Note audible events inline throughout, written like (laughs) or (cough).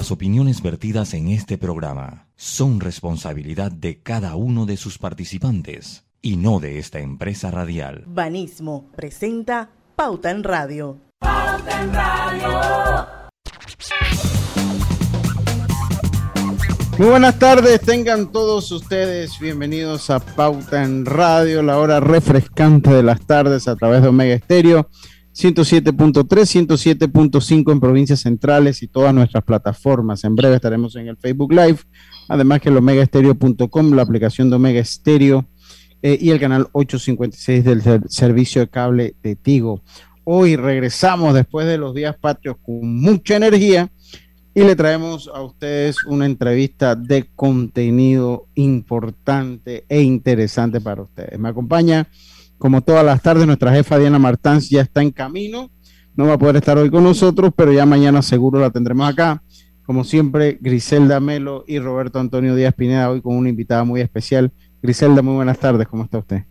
Las opiniones vertidas en este programa son responsabilidad de cada uno de sus participantes y no de esta empresa radial. Banismo presenta Pauta en Radio. Pauta en Radio. Muy buenas tardes, tengan todos ustedes bienvenidos a Pauta en Radio, la hora refrescante de las tardes a través de Omega Estéreo 107.3, 107.5 en provincias centrales y todas nuestras plataformas. En breve estaremos en el Facebook Live, además que el omegaestereo.com, la aplicación de Omega Estéreo eh, y el canal 856 del servicio de cable de Tigo. Hoy regresamos después de los días patrios con mucha energía y le traemos a ustedes una entrevista de contenido importante e interesante para ustedes. Me acompaña, como todas las tardes, nuestra jefa Diana Martans ya está en camino. No va a poder estar hoy con nosotros, pero ya mañana seguro la tendremos acá. Como siempre, Griselda Melo y Roberto Antonio Díaz Pineda, hoy con una invitada muy especial. Griselda, muy buenas tardes, ¿cómo está usted?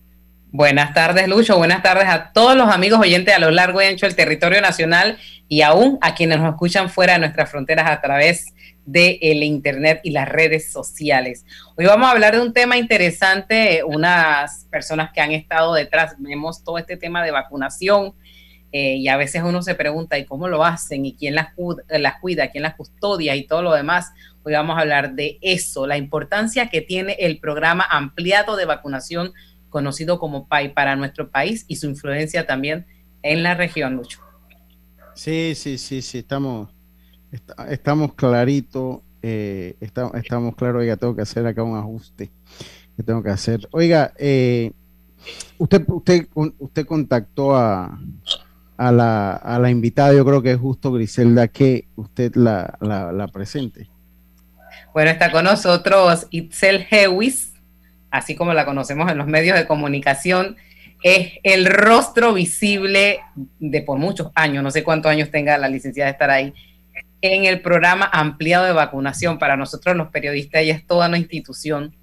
Buenas tardes, Lucho. Buenas tardes a todos los amigos oyentes a lo largo y ancho del territorio nacional y aún a quienes nos escuchan fuera de nuestras fronteras a través del el Internet y las redes sociales. Hoy vamos a hablar de un tema interesante, unas personas que han estado detrás, vemos todo este tema de vacunación eh, y a veces uno se pregunta, ¿y cómo lo hacen? ¿Y quién las, las cuida? ¿Quién las custodia? Y todo lo demás. Hoy vamos a hablar de eso, la importancia que tiene el programa ampliado de vacunación conocido como PAI para nuestro país y su influencia también en la región, Lucho. Sí, sí, sí, sí, estamos, estamos clarito, eh, estamos claros, oiga, tengo que hacer acá un ajuste que tengo que hacer. Oiga, eh, usted, usted, usted contactó a, a, la, a la invitada, yo creo que es justo Griselda que usted la, la, la presente. Bueno, está con nosotros Itzel Hewis, así como la conocemos en los medios de comunicación, es el rostro visible de por muchos años, no sé cuántos años tenga la licenciada de estar ahí, en el programa ampliado de vacunación. Para nosotros los periodistas, ella es toda una institución,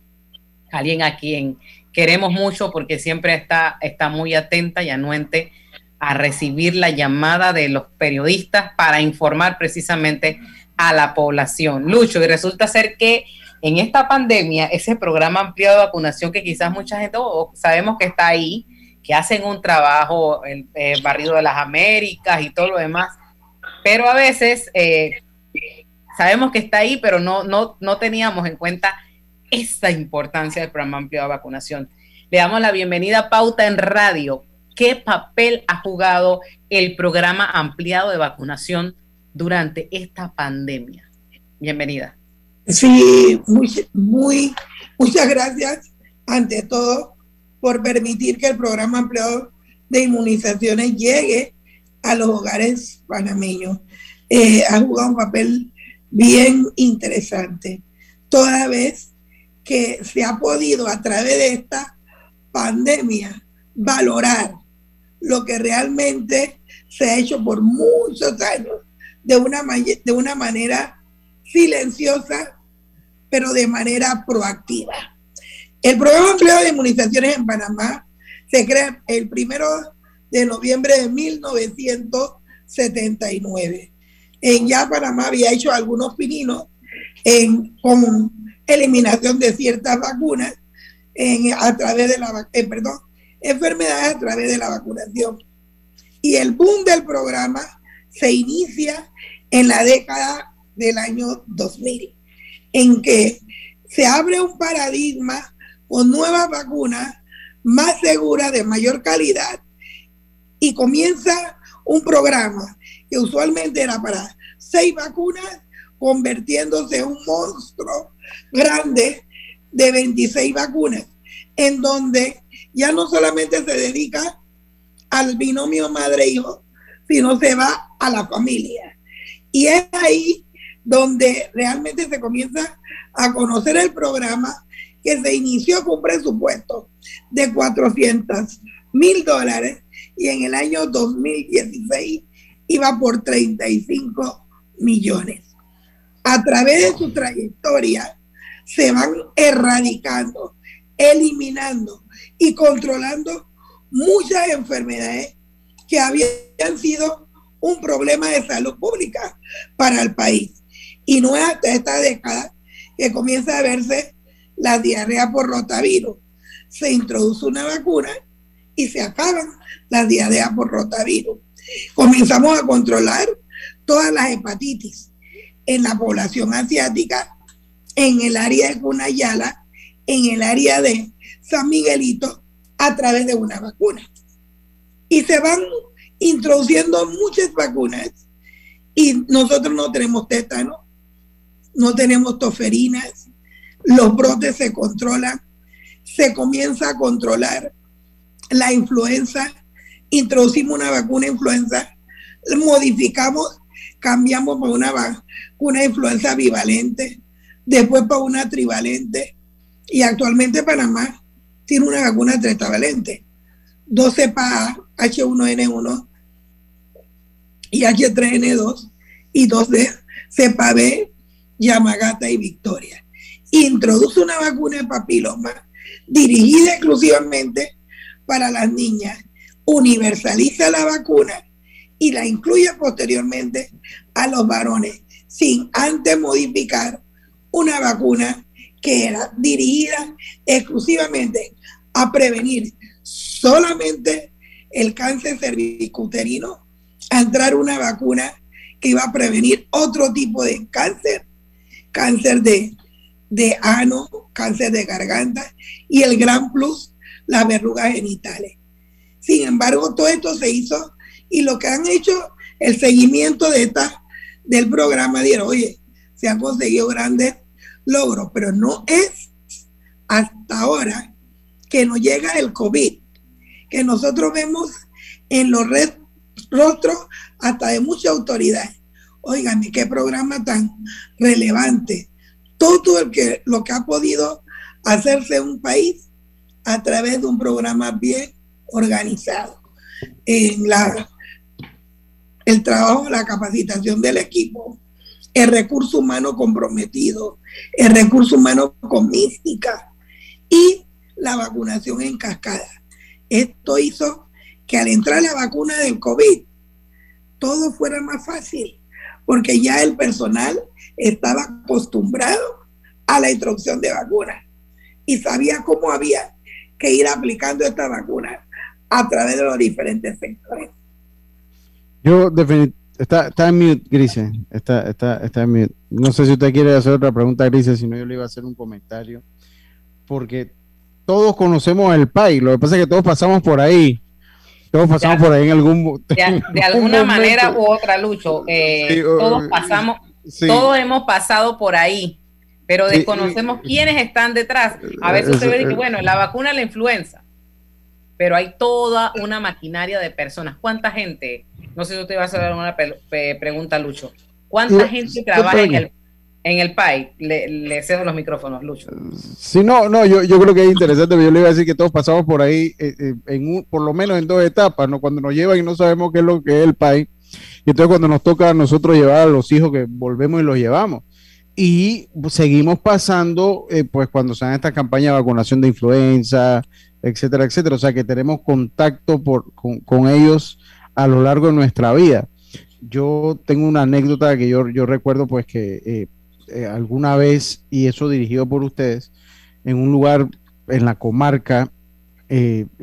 alguien a quien queremos mucho porque siempre está, está muy atenta y anuente a recibir la llamada de los periodistas para informar precisamente a la población. Lucho, y resulta ser que en esta pandemia, ese programa ampliado de vacunación que quizás mucha gente oh, sabemos que está ahí, que hacen un trabajo, el, barrido de las Américas y todo lo demás, pero a veces eh, sabemos que está ahí, pero no, no, no teníamos en cuenta esa importancia del programa ampliado de vacunación. Le damos la bienvenida a Pauta en Radio. ¿Qué papel ha jugado el programa ampliado de vacunación durante esta pandemia? Bienvenida. Sí, muy, muy, muchas gracias ante todo por permitir que el programa ampliado de inmunizaciones llegue a los hogares panameños. Eh, ha jugado un papel bien interesante, toda vez que se ha podido a través de esta pandemia valorar lo que realmente se ha hecho por muchos años de una, de una manera silenciosa pero de manera proactiva. El programa ampliado de inmunizaciones en Panamá se crea el primero de noviembre de 1979. En ya Panamá había hecho algunos pininos en, con eliminación de ciertas vacunas a través de la eh, perdón, enfermedades a través de la vacunación. Y el boom del programa se inicia en la década del año 2000 en que se abre un paradigma con nuevas vacunas más seguras, de mayor calidad, y comienza un programa que usualmente era para seis vacunas, convirtiéndose en un monstruo grande de 26 vacunas, en donde ya no solamente se dedica al binomio madre-hijo, sino se va a la familia. Y es ahí donde realmente se comienza a conocer el programa que se inició con un presupuesto de 400 mil dólares y en el año 2016 iba por 35 millones. A través de su trayectoria se van erradicando, eliminando y controlando muchas enfermedades que habían sido un problema de salud pública para el país Y no es hasta esta década que comienza a verse la diarrea por rotavirus. Se introduce una vacuna y se acaban las diarreas por rotavirus. Comenzamos a controlar todas las hepatitis en la población asiática, en el área de Cunayala, en el área de San Miguelito, a través de una vacuna. Y se van introduciendo muchas vacunas y nosotros no tenemos tétano, no tenemos toferinas, los brotes se controlan, se comienza a controlar la influenza, introducimos una vacuna influenza, modificamos, cambiamos por una vacuna influenza bivalente, después para una trivalente, y actualmente Panamá tiene una vacuna tetravalente, 12 para H1N1 y H3N2 y 2 de cepa B, Yamagata y Victoria. Introduce una vacuna de papiloma dirigida exclusivamente para las niñas, universaliza la vacuna y la incluye posteriormente a los varones, sin antes modificar una vacuna que era dirigida exclusivamente a prevenir solamente el cáncer cervicuterino, a entrar una vacuna que iba a prevenir otro tipo de cáncer, cáncer de, de ano, cáncer de garganta y el gran plus, las verrugas genitales. Sin embargo, todo esto se hizo y lo que han hecho, el seguimiento de esta, del programa, dieron, oye, se han conseguido grandes logros, pero no es hasta ahora que nos llega el COVID, que nosotros vemos en los rostros hasta de mucha autoridad. Óigame, qué programa tan relevante. Todo el que, lo que ha podido hacerse un país a través de un programa bien organizado. El trabajo, la capacitación del equipo, el recurso humano comprometido, el recurso humano con mística y la vacunación en cascada. Esto hizo que al entrar la vacuna del COVID, todo fuera más fácil, porque ya el personal estaba acostumbrado a la introducción de vacunas y sabía cómo había que ir aplicando esta vacuna a través de los diferentes sectores. Yo definitivamente Está, está en mute, Grise. Está, está, está en mute. No sé si usted quiere hacer otra pregunta, Grise, si no yo le iba a hacer un comentario. Porque todos conocemos el país, lo que pasa es que todos pasamos por ahí. Todos pasamos por ahí en algún De, (laughs) de alguna manera u otra, Lucho. Eh, todos pasamos, todos hemos pasado por ahí, pero desconocemos quiénes están detrás. A veces usted ve que, bueno, la vacuna la influenza, pero hay toda una maquinaria de personas. ¿Cuánta gente? No sé si usted va a hacer una pregunta, Lucho. ¿Cuánta gente trabaja en el, en el país? Le, cedo los micrófonos, Lucho. Sí, no, no, yo, yo creo que es interesante, pero yo le iba a decir que todos pasamos por ahí, eh, eh, en por lo menos en dos etapas, ¿no? Cuando nos llevan y no sabemos qué es lo que es el país, y entonces cuando nos toca a nosotros llevar a los hijos que volvemos y los llevamos. Y seguimos pasando, eh, pues cuando se dan estas campañas de vacunación de influenza, etcétera, etcétera. O sea que tenemos contacto por, con, ellos a lo largo de nuestra vida. Yo tengo una anécdota que yo, yo recuerdo pues que eh, eh, alguna vez, y eso dirigido por ustedes, en un lugar en la comarca,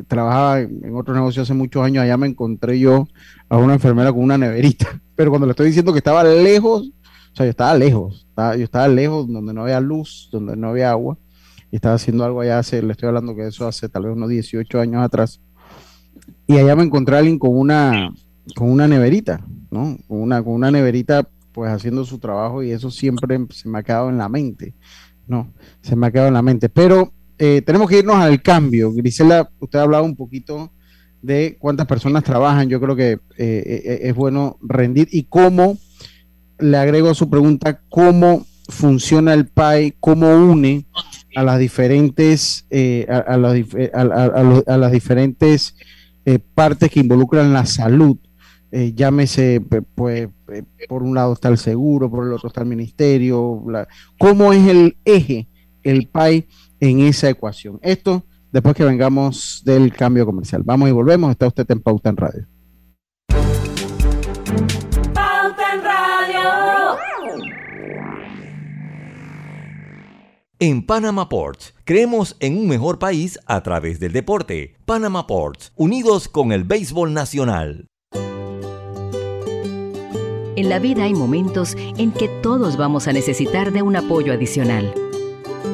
trabajaba en otro negocio hace muchos años, allá me encontré yo a una enfermera con una neverita, (laughs) pero cuando le estoy diciendo que estaba lejos, o sea, yo estaba lejos, yo estaba lejos donde no había luz, donde no había agua, y estaba haciendo algo allá hace, le estoy hablando que eso hace tal vez unos 18 años atrás. Y allá me encontré a alguien con una, con una neverita, ¿no? Con una, con una neverita, pues haciendo su trabajo y eso siempre se me ha quedado en la mente, ¿no? Se me ha quedado en la mente. Pero eh, tenemos que irnos al cambio. Grisela, usted ha hablado un poquito de cuántas personas trabajan. Yo creo que eh, eh, es bueno rendir y cómo, le agrego a su pregunta, cómo funciona el PAI, cómo une a las diferentes, eh, a, las diferentes eh, partes que involucran la salud. Eh, llámese, pues, por un lado está el seguro, por el otro está el ministerio. ¿Cómo es el eje, el PAI en esa ecuación? Esto después que vengamos del cambio comercial. Vamos y volvemos. Está usted en. Pauta en Radio. En Panama Ports, creemos en un mejor país a través del deporte. Panama Ports, unidos con el béisbol nacional. En la vida hay momentos en que todos vamos a necesitar de un apoyo adicional.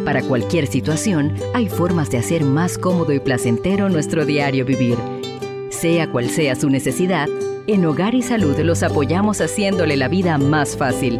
Para cualquier situación, hay formas de hacer más cómodo y placentero nuestro diario vivir. Sea cual sea su necesidad, en Hogar y Salud los apoyamos haciéndole la vida más fácil,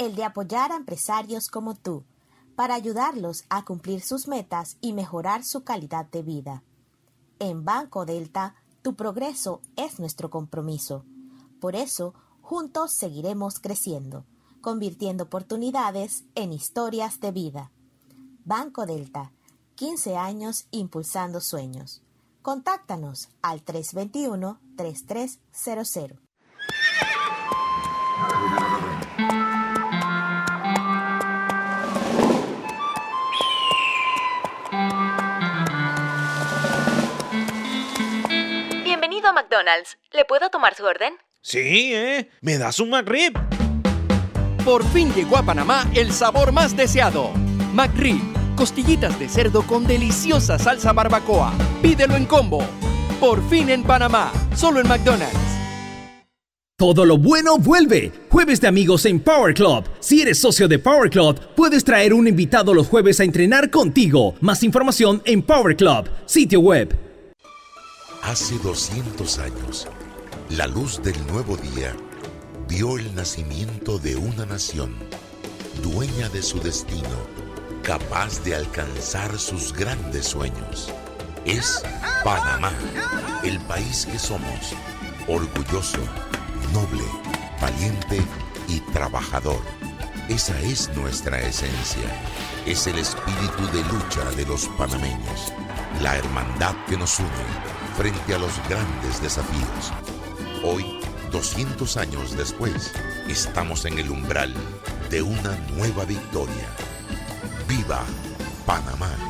el de apoyar a empresarios como tú, para ayudarlos a cumplir sus metas y mejorar su calidad de vida. En Banco Delta, tu progreso es nuestro compromiso. Por eso, juntos seguiremos creciendo, convirtiendo oportunidades en historias de vida. Banco Delta, 15 años impulsando sueños. Contáctanos al 321-3300. McDonald's. ¿Le puedo tomar su orden? Sí, ¿eh? ¿Me das un McRib? Por fin llegó a Panamá el sabor más deseado. McRib, costillitas de cerdo con deliciosa salsa barbacoa. Pídelo en combo. Por fin en Panamá, solo en McDonald's. Todo lo bueno vuelve. Jueves de amigos en Power Club. Si eres socio de Power Club, puedes traer un invitado los jueves a entrenar contigo. Más información en Power Club, sitio web. Hace 200 años, la luz del nuevo día vio el nacimiento de una nación, dueña de su destino, capaz de alcanzar sus grandes sueños. Es Panamá, el país que somos, orgulloso, noble, valiente y trabajador. Esa es nuestra esencia. Es el espíritu de lucha de los panameños, la hermandad que nos une frente a los grandes desafíos. Hoy, 200 años después, estamos en el umbral de una nueva victoria. ¡Viva Panamá!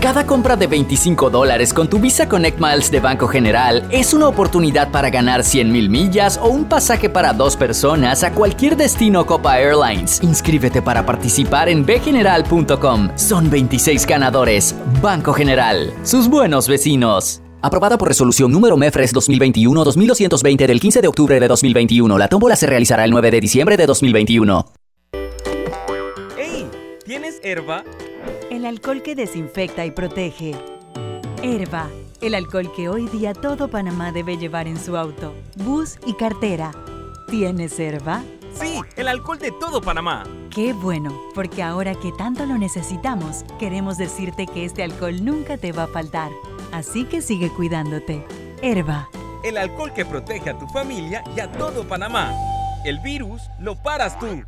Cada compra de 25 dólares con tu Visa Connect Miles de Banco General es una oportunidad para ganar 100 mil millas o un pasaje para dos personas a cualquier destino Copa Airlines. Inscríbete para participar en bgeneral.com. Son 26 ganadores. Banco General. Sus buenos vecinos. Aprobada por resolución número MEFRES 2021-2220 del 15 de octubre de 2021. La tómbola se realizará el 9 de diciembre de 2021. ¡Ey! ¿Tienes herba? El alcohol que desinfecta y protege. Herba, el alcohol que hoy día todo Panamá debe llevar en su auto, bus y cartera. ¿Tienes Herba? Sí, el alcohol de todo Panamá. Qué bueno, porque ahora que tanto lo necesitamos, queremos decirte que este alcohol nunca te va a faltar. Así que sigue cuidándote. Herba. El alcohol que protege a tu familia y a todo Panamá. El virus lo paras tú.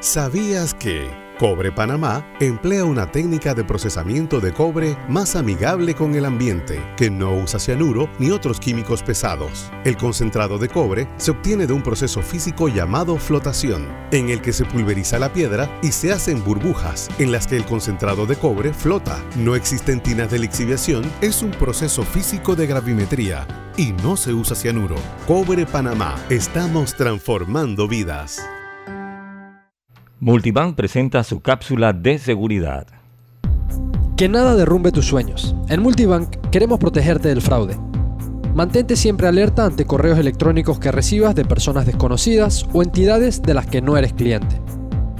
¿Sabías que... Cobre Panamá emplea una técnica de procesamiento de cobre más amigable con el ambiente, que no usa cianuro ni otros químicos pesados. El concentrado de cobre se obtiene de un proceso físico llamado flotación, en el que se pulveriza la piedra y se hacen burbujas en las que el concentrado de cobre flota. No existen tinas de lixiviación, es un proceso físico de gravimetría y no se usa cianuro. Cobre Panamá, estamos transformando vidas. Multibank presenta su cápsula de seguridad. Que nada derrumbe tus sueños. En Multibank queremos protegerte del fraude. Mantente siempre alerta ante correos electrónicos que recibas de personas desconocidas o entidades de las que no eres cliente,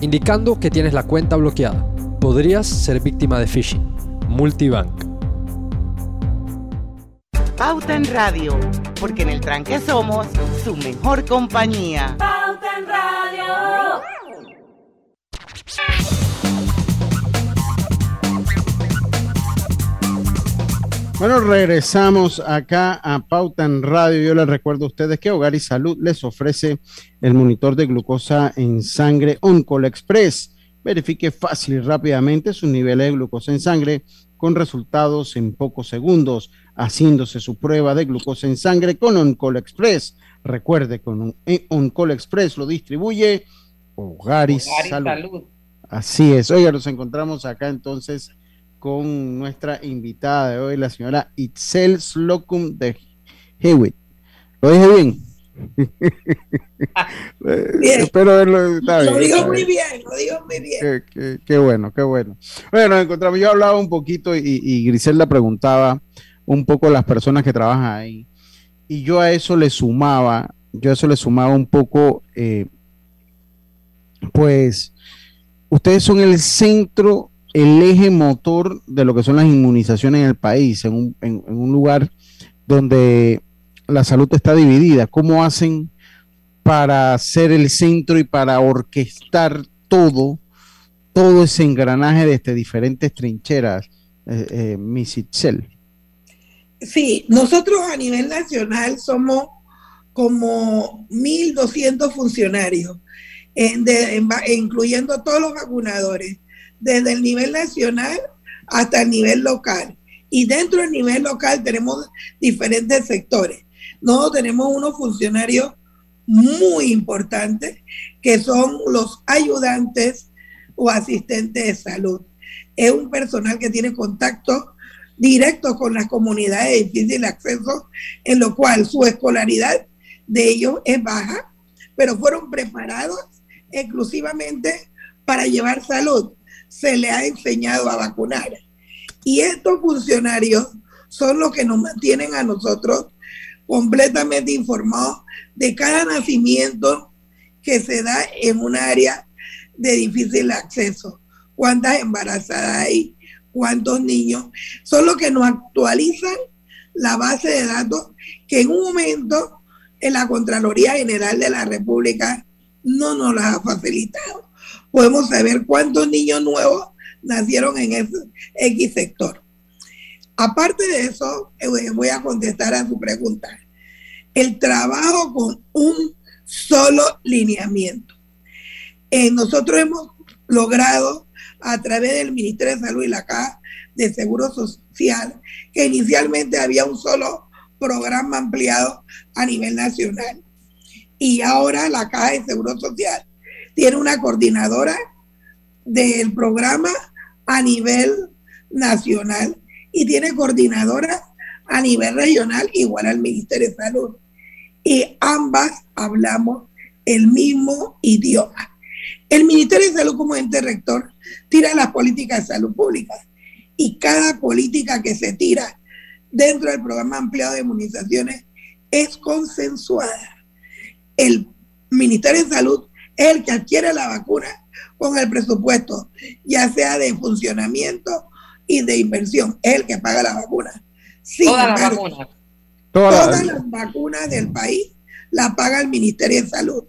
indicando que tienes la cuenta bloqueada. Podrías ser víctima de phishing. Multibank. Pauta en Radio, porque en el tranque somos su mejor compañía. Pauta en Radio. Bueno, regresamos acá a Pauta en Radio. Yo les recuerdo a ustedes que Hogar y Salud les ofrece el monitor de glucosa en sangre Oncol Express. Verifique fácil y rápidamente sus niveles de glucosa en sangre con resultados en pocos segundos, haciéndose su prueba de glucosa en sangre con Oncol Express. Recuerde, con Oncol Express lo distribuye Hogar y, Salud. Así es. Oiga, nos encontramos acá entonces con nuestra invitada de hoy, la señora Itzel Slocum de Hewitt. ¿Lo dije bien? (laughs) bien. Espero verlo. lo digo muy bien, lo digo muy bien. Qué, bueno, qué bueno. Bueno, nos encontramos. Yo hablaba un poquito y, y Griselda preguntaba un poco las personas que trabajan ahí. Y yo a eso le sumaba, yo a eso le sumaba un poco, eh, pues, ustedes son el centro el eje motor de lo que son las inmunizaciones en el país, en un, lugar donde la salud está dividida. ¿Cómo hacen para ser el centro y para orquestar todo, todo ese engranaje de este, diferentes trincheras, eh, eh, Miss Itzel? Sí, nosotros a nivel nacional somos como 1.200 funcionarios, incluyendo todos los vacunadores desde el nivel nacional hasta el nivel local. Y dentro del nivel local tenemos diferentes sectores. Nosotros tenemos unos funcionarios muy importantes que son los ayudantes o asistentes de salud. Es un personal que tiene contacto directo con las comunidades de difícil acceso, en lo cual su escolaridad de ellos es baja, pero fueron preparados exclusivamente para llevar salud se le ha enseñado a vacunar. Y estos funcionarios son los que nos mantienen a nosotros completamente informados de cada nacimiento que se da en un área de difícil acceso. Cuántas embarazadas hay, cuántos niños. Son los que nos actualizan la base de datos que en un momento en la Contraloría General de la República no nos la ha facilitado podemos saber cuántos niños nuevos nacieron en ese X sector. Aparte de eso, eh, voy a contestar a su pregunta. El trabajo con un solo lineamiento. Eh, nosotros hemos logrado a través del Ministerio de Salud y la Caja de Seguro Social que inicialmente había un solo programa ampliado a nivel nacional y ahora la Caja de Seguro Social tiene una coordinadora del programa a nivel nacional y tiene coordinadora a nivel regional igual al Ministerio de Salud. Y ambas hablamos el mismo idioma. El Ministerio de Salud como ente rector tira las políticas de salud pública y cada política que se tira dentro del programa ampliado de inmunizaciones es consensuada. El Ministerio de Salud el que adquiere la vacuna con el presupuesto, ya sea de funcionamiento y de inversión, es el que paga la vacuna. todas las vacunas. Todas, las vacunas del país la paga el Ministerio de Salud.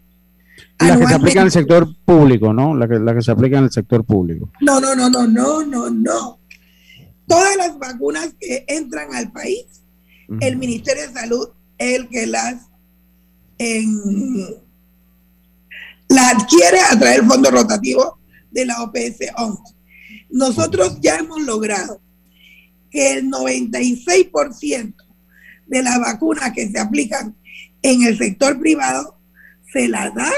La que se aplica en el sector público, ¿no? La que, la que se aplica en el sector público. No, no, no, no, no, no, no. Todas las vacunas que entran al país, el Ministerio de Salud es el que las en, la adquiere a través del fondo rotativo de la OPS 11. Nosotros ya hemos logrado que el 96% de las vacunas que se aplican en el sector privado se las da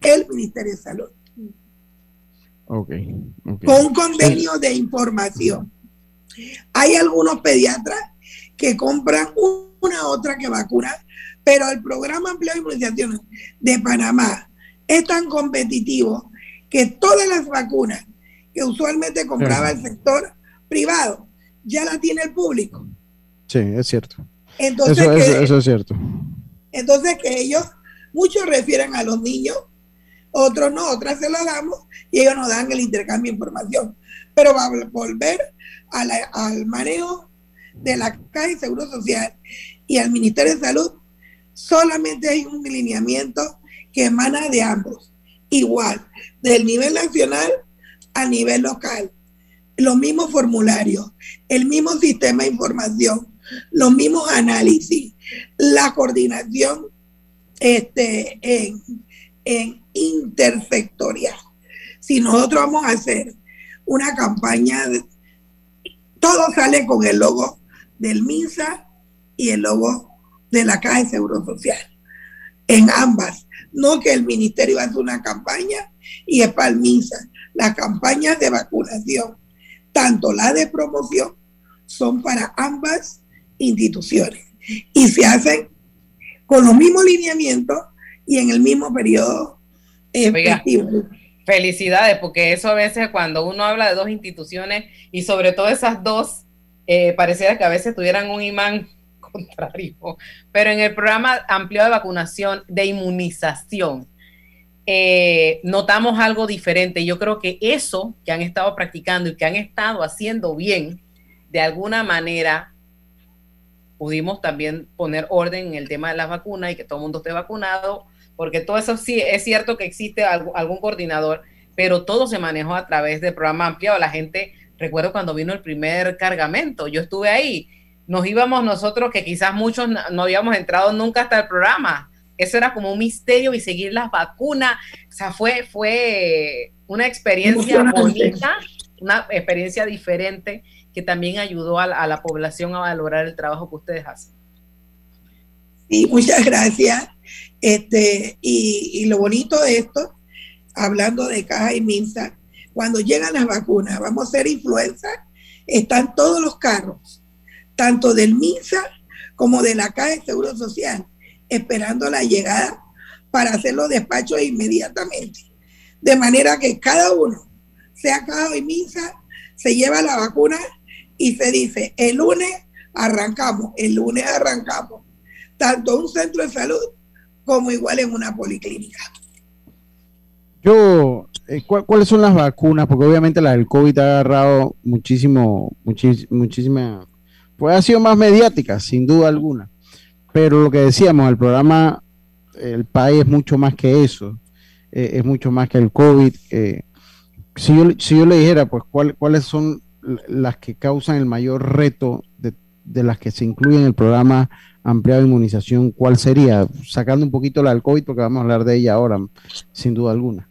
el Ministerio de Salud. Okay, Con un convenio de información. Hay algunos pediatras que compran una otra que vacuna pero el programa amplio de inmunizaciones de Panamá es tan competitivo que todas las vacunas que usualmente compraba el sector privado ya la tiene el público. Sí, es cierto. Entonces eso, es cierto. Entonces que ellos, muchos refieren a los niños, otros no, otras se lo damos y ellos nos dan el intercambio de información. Pero va a volver al manejo de la Caja de Seguro Social y al Ministerio de Salud solamente hay un lineamiento que emana de ambos, igual, del nivel nacional a nivel local. los mismos formularios, el mismo sistema de información, los mismos análisis, la coordinación este, en, intersectorial. Si nosotros vamos a hacer una campaña, todo sale con el logo del MINSA y el logo de la Caja de Seguro Social. En ambas. No que el ministerio hace una campaña y es para el MINSA. Las campañas de vacunación, tanto la de promoción, son para ambas instituciones y se hacen con los mismos lineamientos y en el mismo periodo. Felicidades, porque eso a veces cuando uno habla de dos instituciones y sobre todo esas dos, eh, pareciera que a veces tuvieran un imán contrario. Pero en el programa ampliado de vacunación, de inmunización, eh, notamos algo diferente. Yo creo que eso que han estado practicando y que han estado haciendo bien, de alguna manera pudimos también poner orden en el tema de las vacunas y que todo el mundo esté vacunado porque todo eso sí es cierto que existe algún coordinador, pero todo se manejó a través del programa ampliado. La gente, recuerdo cuando vino el primer cargamento, yo estuve ahí, nos íbamos nosotros, que quizás muchos no habíamos entrado nunca hasta el programa. Eso era como un misterio y seguir las vacunas. O sea, fue, fue una experiencia bonita, una experiencia diferente que también ayudó a la población a valorar el trabajo que ustedes hacen. Sí, muchas gracias. Este, y, lo bonito de esto, hablando de caja y minsa, cuando llegan las vacunas, vamos a ser influenza, están todos los carros, tanto del MINSA como de la Caja de Seguro Social, esperando la llegada para hacer los despachos inmediatamente. De manera que cada uno, sea Caja y MINSA, se lleva la vacuna y se dice, el lunes arrancamos, el lunes arrancamos tanto un centro de salud como igual en una policlínica. Yo, eh, ¿cuáles son las vacunas? Porque obviamente la del COVID ha agarrado muchísimo, muchísima, pues ha sido más mediática, sin duda alguna. Pero lo que decíamos, el programa, el país es mucho más que eso, eh, es mucho más que el COVID. Eh, si, yo, le dijera, pues, ¿cuáles son las que causan el mayor reto de, de las que se incluyen en el programa ampliada inmunización, ¿cuál sería? Sacando un poquito la del COVID, porque vamos a hablar de ella ahora, sin duda alguna.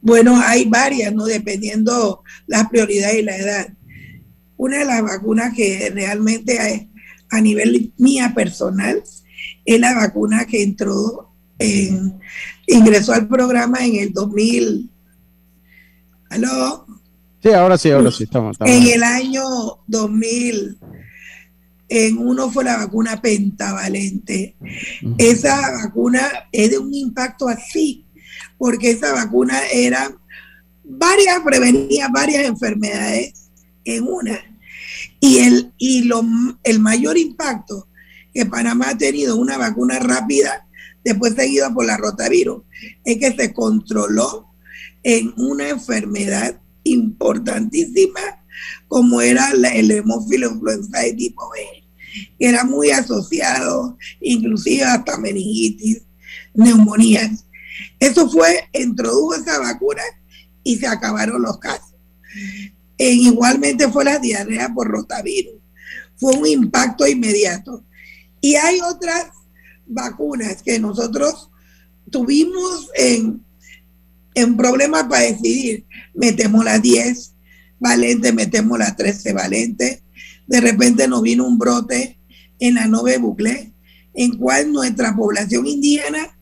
Bueno, hay varias, ¿no? Dependiendo la prioridad y la edad. Una de las vacunas que realmente a nivel mía personal es la vacuna que entró en, ingresó al programa en el 2000. ¿Aló? Sí, ahora sí, ahora sí, estamos. En el año 2000 en uno fue la vacuna pentavalente. Esa vacuna es de un impacto así, porque esa vacuna era varias, prevenía varias enfermedades en una. Y el, y lo, el mayor impacto que Panamá ha tenido una vacuna rápida, después seguida por la rotavirus, es que se controló en una enfermedad importantísima como era el hemófilo influenza de tipo B, que era muy asociado, inclusive hasta meningitis, neumonías. Eso fue, introdujo esa vacuna y se acabaron los casos. Igualmente fue la diarrea por rotavirus. Fue un impacto inmediato. Y hay otras vacunas que nosotros tuvimos en, en problemas para decidir. Metemos la 10, valente, metemos la 13 valente. De repente nos vino un brote en la Nove Bucle, en cual nuestra población indígena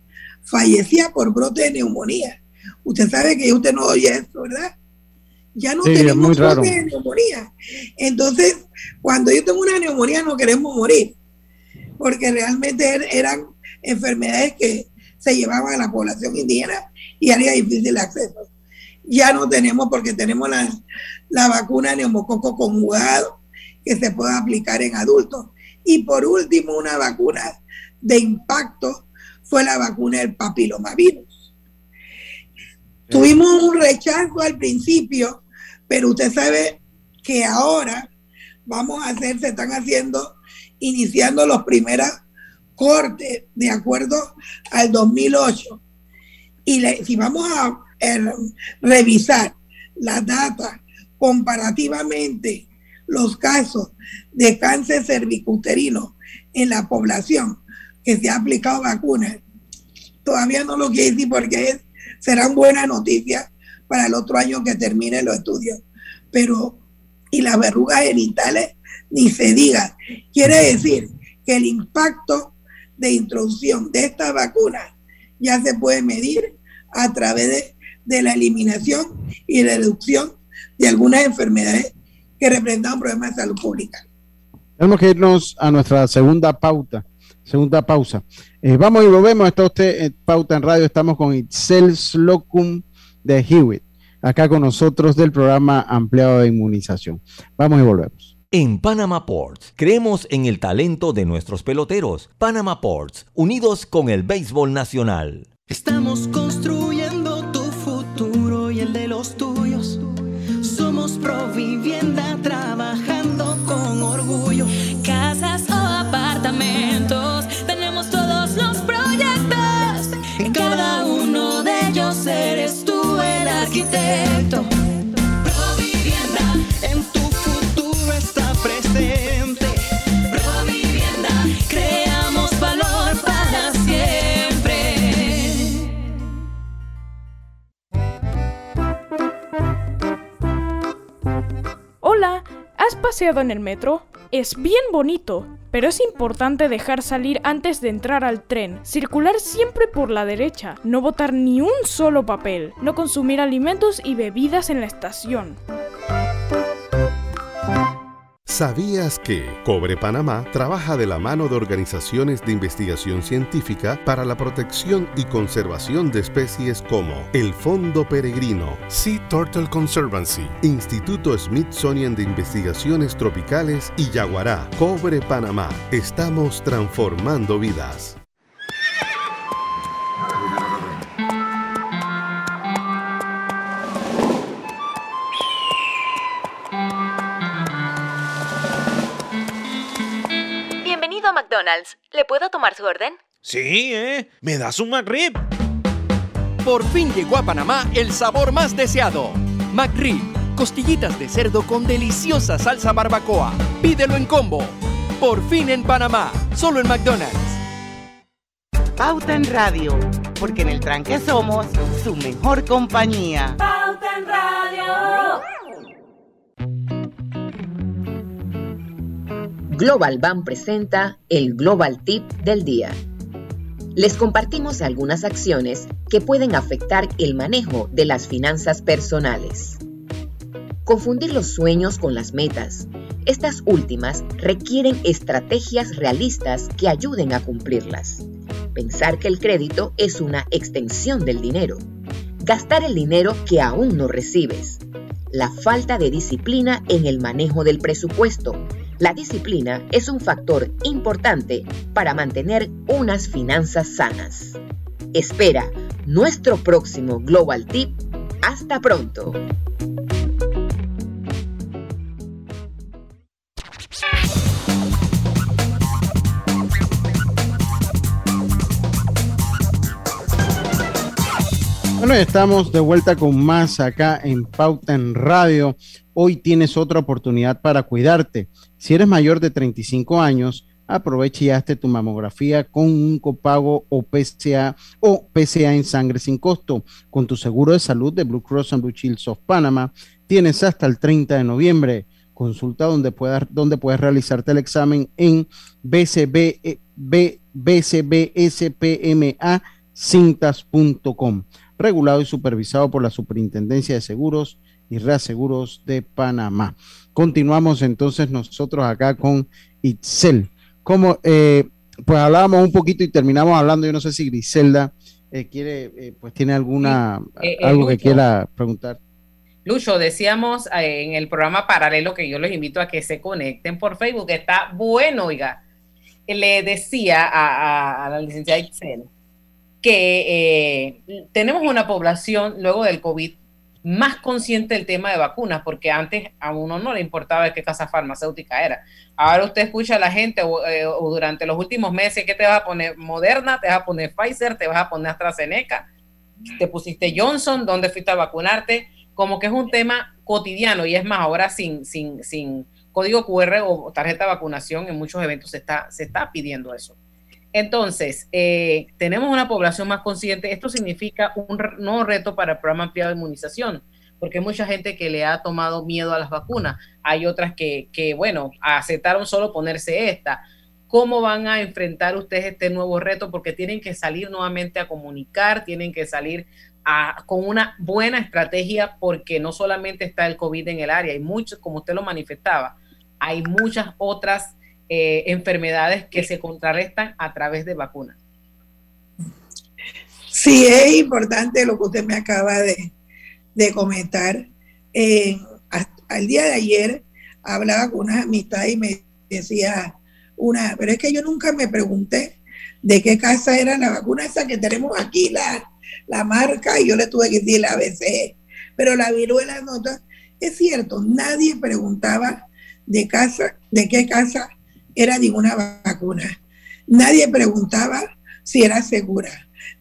fallecía por brote de neumonía. Usted sabe que usted no oye eso, ¿verdad? Ya no tenemos brote de neumonía. Entonces, cuando yo tengo una neumonía no queremos morir, porque realmente er-, eran enfermedades que se llevaban a la población indígena y haría difícil el acceso ya no tenemos porque tenemos la, la vacuna neumococo conjugado que se puede aplicar en adultos. Y por último, una vacuna de impacto fue la vacuna del papilomavirus. Tuvimos un rechazo al principio, pero usted sabe que ahora vamos a hacer, se están haciendo, iniciando los primeros cortes de acuerdo al 2008. Y si vamos a revisar la data comparativamente los casos de cáncer cervicuterino en la población que se ha aplicado vacunas, todavía no lo quiero decir porque serán buenas noticias para el otro año que termine los estudios. Pero, y las verrugas genitales, ni se diga. Quiere decir que el impacto de introducción de esta vacuna ya se puede medir a través de, la eliminación y reducción de algunas enfermedades que representan problemas de salud pública. Tenemos que irnos a nuestra segunda pauta, segunda pausa. Eh, vamos y volvemos. Está usted en Pauta en Radio. Estamos con Itzel Slocum de Hewitt, acá con nosotros del programa ampliado de inmunización. Vamos y volvemos. En Panama Ports creemos en el talento de nuestros peloteros. Panama Ports, unidos con el béisbol nacional. Estamos construyendo Hola, ¿has paseado en el metro? Es bien bonito, pero es importante dejar salir antes de entrar al tren, circular siempre por la derecha, no botar ni un solo papel, no consumir alimentos y bebidas en la estación. ¿Sabías que Cobre Panamá trabaja de la mano de organizaciones de investigación científica para la protección y conservación de especies como el Fondo Peregrino, Sea Turtle Conservancy, Instituto Smithsonian de Investigaciones Tropicales y Yaguará? Cobre Panamá. Estamos transformando vidas. McDonald's. ¿Le puedo tomar su orden? Sí, ¿eh? ¿Me das un McRib? Por fin llegó a Panamá el sabor más deseado. McRib, costillitas de cerdo con deliciosa salsa barbacoa. Pídelo en combo. Por fin en Panamá, solo en McDonald's. Pauta en Radio, porque en el tranque somos su mejor compañía. Pauta en Radio. Global Bank presenta el Global Tip del día. Les compartimos algunas acciones que pueden afectar el manejo de las finanzas personales. Confundir los sueños con las metas. Estas últimas requieren estrategias realistas que ayuden a cumplirlas. Pensar que el crédito es una extensión del dinero. Gastar el dinero que aún no recibes. La falta de disciplina en el manejo del presupuesto. La disciplina es un factor importante para mantener unas finanzas sanas. Espera nuestro próximo Global Tip. Hasta pronto. Estamos de vuelta con más acá en Pauta en Radio. Hoy tienes otra oportunidad para cuidarte. Si eres mayor de 35 años, aprovecha y hazte tu mamografía con un copago o PCA o PCA en sangre sin costo. Con tu seguro de salud de Blue Cross and Blue Shields of Panama, tienes hasta el 30 de noviembre. Consulta donde puedas, donde puedes realizarte el examen en BCB, eh, B- BCBSPMA cintas.com, regulado y supervisado por la Superintendencia de Seguros y Reaseguros de Panamá. Continuamos entonces nosotros acá con Itzel. Como, eh, pues hablábamos un poquito y terminamos hablando, yo no sé si Griselda eh, quiere, eh, pues tiene alguna, eh, algo que quiera preguntar. Lucho, decíamos en el programa paralelo que yo los invito a que se conecten por Facebook, está bueno, oiga. Le decía a, a- a la licenciada Itzel que eh, tenemos una población luego del COVID más consciente del tema de vacunas, porque antes a uno no le importaba qué casa farmacéutica era. Ahora usted escucha a la gente o, eh, durante los últimos meses, ¿qué te vas a poner? Moderna, te vas a poner Pfizer, te vas a poner AstraZeneca, te pusiste Johnson, ¿dónde fuiste a vacunarte? como que es un tema cotidiano y es más, ahora sin, sin, sin código QR o tarjeta de vacunación en muchos eventos se está, se está pidiendo eso. Entonces, eh, tenemos una población más consciente. Esto significa un nuevo reto para el programa ampliado de inmunización, porque hay mucha gente que le ha tomado miedo a las vacunas. Hay otras que, bueno, aceptaron solo ponerse esta. ¿Cómo van a enfrentar ustedes este nuevo reto? Porque tienen que salir nuevamente a comunicar, tienen que salir con una buena estrategia, porque no solamente está el COVID en el área, hay muchos, como usted lo manifestaba, hay muchas otras eh, enfermedades que se contrarrestan a través de vacunas. Sí, es importante lo que usted me acaba de, de comentar. Eh, al día de ayer hablaba con una amistad y me decía una, pero es que yo nunca me pregunté de qué casa era la vacuna esa que tenemos aquí, la, la marca, y yo le tuve que decir la ABC, pero la viruela nota, es cierto, nadie preguntaba de casa, de qué casa era ninguna vacuna. Nadie preguntaba si era segura.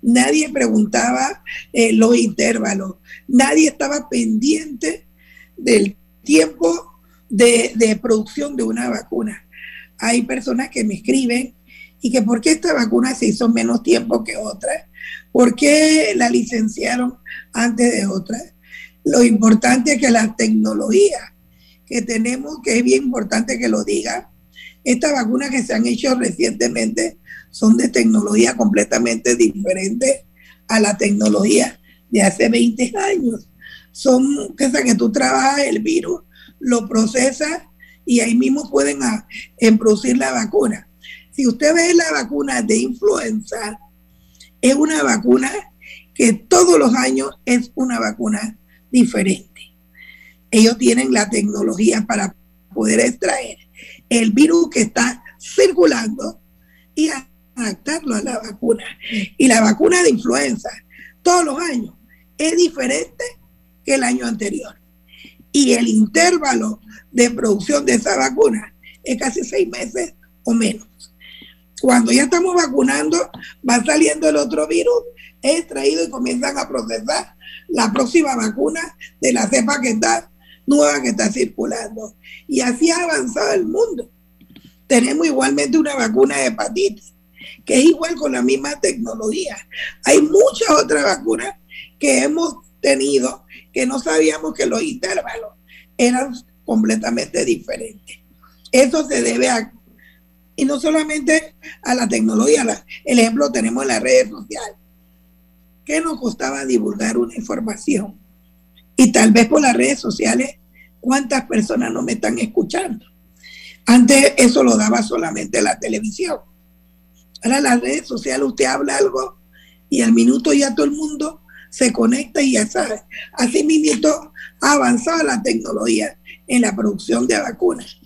Nadie preguntaba eh, los intervalos. Nadie estaba pendiente del tiempo de, de, producción de una vacuna. Hay personas que me escriben y que por qué esta vacuna se hizo menos tiempo que otra, por qué la licenciaron antes de otras. Lo importante es que la tecnología que tenemos, que es bien importante que lo diga, estas vacunas que se han hecho recientemente son de tecnología completamente diferente a la tecnología de hace 20 años. Son cosas que tú trabajas el virus, lo procesas y ahí mismo pueden a, en producir la vacuna. Si usted ve la vacuna de influenza, es una vacuna que todos los años es una vacuna diferente. Ellos tienen la tecnología para poder extraer el virus que está circulando y adaptarlo a la vacuna. Y la vacuna de influenza todos los años es diferente que el año anterior. Y el intervalo de producción de esa vacuna es casi seis meses o menos. Cuando ya estamos vacunando, va saliendo el otro virus, es extraído y comienzan a procesar la próxima vacuna de la cepa que está nueva que está circulando. Y así ha avanzado el mundo. Tenemos igualmente una vacuna de hepatitis, que es igual con la misma tecnología. Hay muchas otras vacunas que hemos tenido que no sabíamos que los intervalos eran completamente diferentes. Eso se debe a, y no solamente a la tecnología, el ejemplo tenemos en las redes sociales. ¿Qué nos costaba divulgar una información? Y tal vez por las redes sociales, ¿cuántas personas no me están escuchando? Antes eso lo daba solamente la televisión. Ahora las redes sociales usted habla algo y al minuto ya todo el mundo se conecta y ya sabe. Así mismo ha avanzado la tecnología en la producción de vacunas.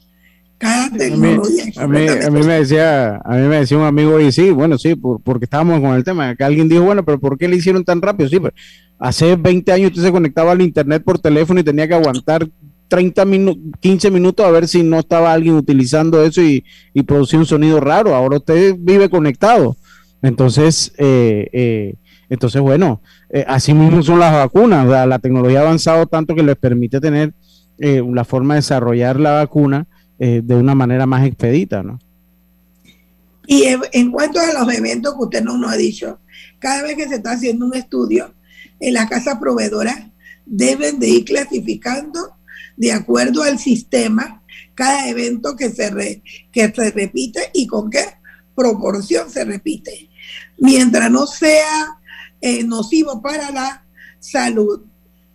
Cada tecnología. A mí, a mí, me decía, a mí me decía un amigo y sí, bueno, sí, porque estábamos con el tema, que alguien dijo, bueno, pero ¿por qué le hicieron tan rápido? Sí, pero hace 20 años usted se conectaba al internet por teléfono y tenía que aguantar 30 minutos, 15 minutos a ver si no estaba alguien utilizando eso y, y producía un sonido raro. Ahora usted vive conectado. Entonces, eh, eh, entonces bueno, eh, así mismo son las vacunas. La, tecnología ha avanzado tanto que les permite tener la forma de desarrollar la vacuna de una manera más expedita, ¿no? Y en, cuanto a los eventos que usted no nos ha dicho, cada vez que se está haciendo un estudio en la casa proveedora, deben de ir clasificando de acuerdo al sistema cada evento que se, que se repite y con qué proporción se repite. Mientras no sea eh, nocivo para la salud,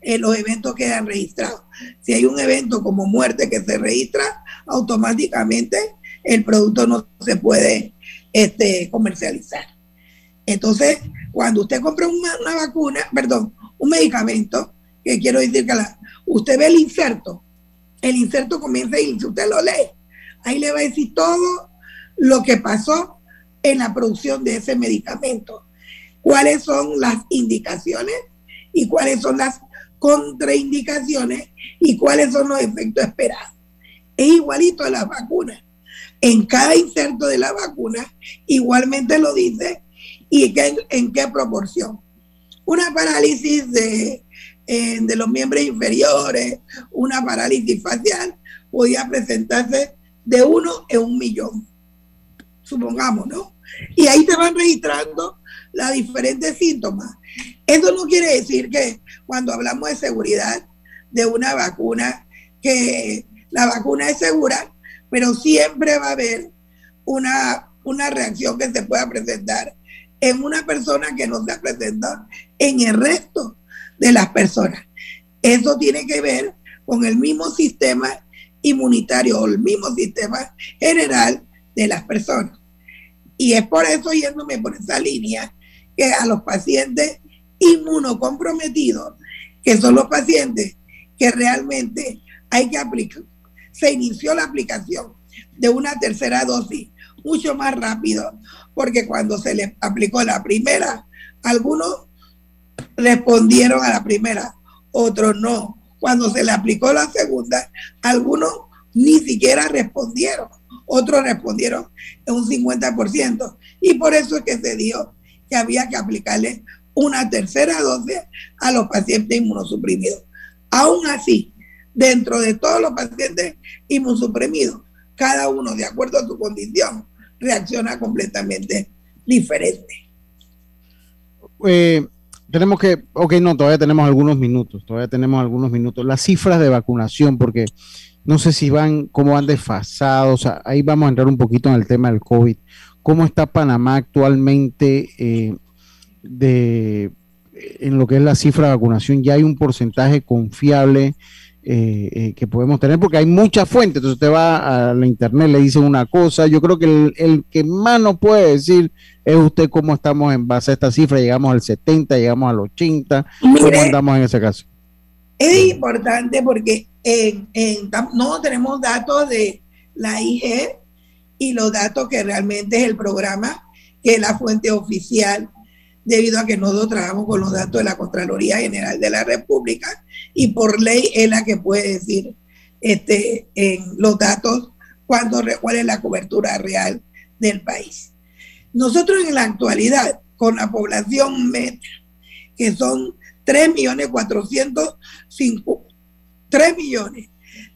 eh, los eventos quedan registrados. Si hay un evento como muerte que se registra, automáticamente el producto no se puede este, comercializar. Entonces, cuando usted compra una, una, vacuna, perdón, un medicamento, que quiero decir que usted ve el inserto, el inserto comienza y si usted lo lee, ahí le va a decir todo lo que pasó en la producción de ese medicamento, cuáles son las indicaciones y cuáles son las contraindicaciones y cuáles son los efectos esperados. Es igualito a las vacunas. En cada inserto de la vacuna igualmente lo dice y en, en qué proporción. Una parálisis de eh, de los miembros inferiores, una parálisis facial, podía presentarse de uno en un millón, supongamos, ¿no? Y ahí te van registrando las diferentes síntomas. Eso no quiere decir que cuando hablamos de seguridad de una vacuna, que la vacuna es segura, pero siempre va a haber una, una reacción que se pueda presentar en una persona que no se ha presentado en el resto de las personas. Eso tiene que ver con el mismo sistema inmunitario o el mismo sistema general de las personas. Y es por eso, yéndome por esa línea, que a los pacientes inmunocomprometidos, que son los pacientes que realmente hay que aplicar, se inició la aplicación de una tercera dosis mucho más rápido, porque cuando se les aplicó la primera, algunos respondieron a la primera, otros no. Cuando se le aplicó la segunda, algunos ni siquiera respondieron, otros respondieron en un 50%. Y por eso es que se dijo que había que aplicarle una tercera dosis a los pacientes inmunosuprimidos. Aún así, dentro de todos los pacientes inmunosuprimidos, cada uno, de acuerdo a su condición, reacciona completamente diferente. Eh, tenemos que, ok, no, todavía tenemos algunos minutos, todavía tenemos algunos minutos. Las cifras de vacunación, porque no sé si van, cómo van desfasados, ahí vamos a entrar un poquito en el tema del COVID. ¿Cómo está Panamá actualmente eh, de, en lo que es la cifra de vacunación? ¿Ya hay un porcentaje confiable eh, eh, que podemos tener? Porque hay muchas fuentes, entonces usted va a la internet, le dice una cosa, yo creo que el, el que más nos puede decir es usted cómo estamos en base a esta cifra, llegamos al 70, llegamos al 80, ¿cómo andamos en ese caso? Es importante porque en, no tenemos datos de la IG y los datos que realmente es el programa, que es la fuente oficial, debido a que nosotros trabajamos con los datos de la Contraloría General de la República y por ley es la que puede decir este, en los datos cuánto, cuál es la cobertura real del país. Nosotros en la actualidad, con la población meta, que son 3 millones 405, 3 millones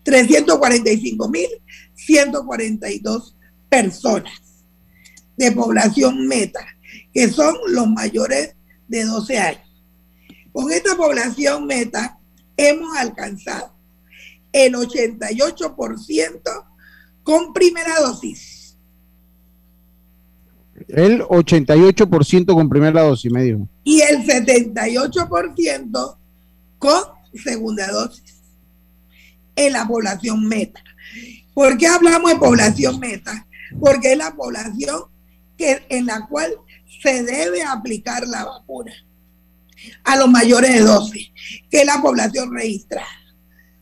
345 mil 142 personas de población meta, que son los mayores de 12 años. Con esta población meta hemos alcanzado el 88% con primera dosis el 88% con primera dosis, me dijo. Y el 78% con segunda dosis en la población meta. ¿Por qué hablamos de población meta? Porque es la población que, en la cual se debe aplicar la vacuna a los mayores de 12, que es la población registrada.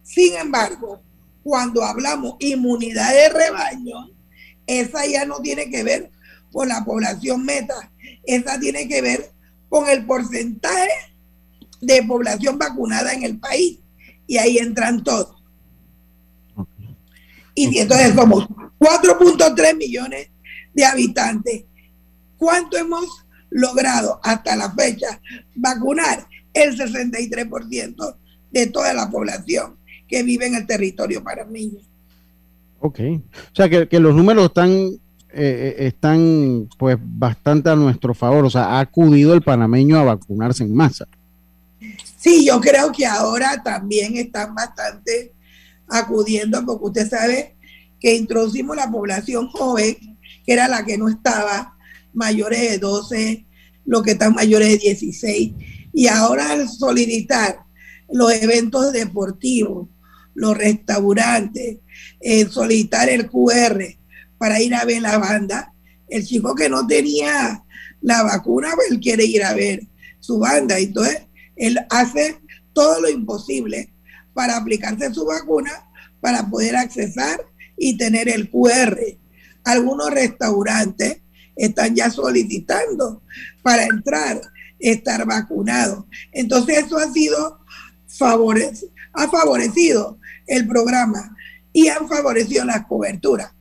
Sin embargo, cuando hablamos inmunidad de rebaño, esa ya no tiene que ver con la población meta. Esa tiene que ver con el porcentaje de población vacunada en el país. Y ahí entran todos. Y entonces somos 4.3 millones de habitantes. ¿Cuánto hemos logrado hasta la fecha vacunar? El 63% de toda la población que vive en el territorio panameño. Ok. O sea que, que los números están eh, eh, están pues bastante a nuestro favor, o sea, ha acudido el panameño a vacunarse en masa. Sí, yo creo que ahora también están bastante acudiendo, porque usted sabe que introducimos la población joven, que era la que no estaba, mayores de 12, los que están mayores de 16, y ahora al solicitar los eventos deportivos, los restaurantes, el solicitar el QR, para ir a ver la banda. El chico que no tenía la vacuna, pues él quiere ir a ver su banda. Entonces, él hace todo lo imposible para aplicarse su vacuna, para poder accesar y tener el QR. Algunos restaurantes están ya solicitando para entrar, estar vacunado. Entonces, eso ha sido ha favorecido el programa y han favorecido las coberturas.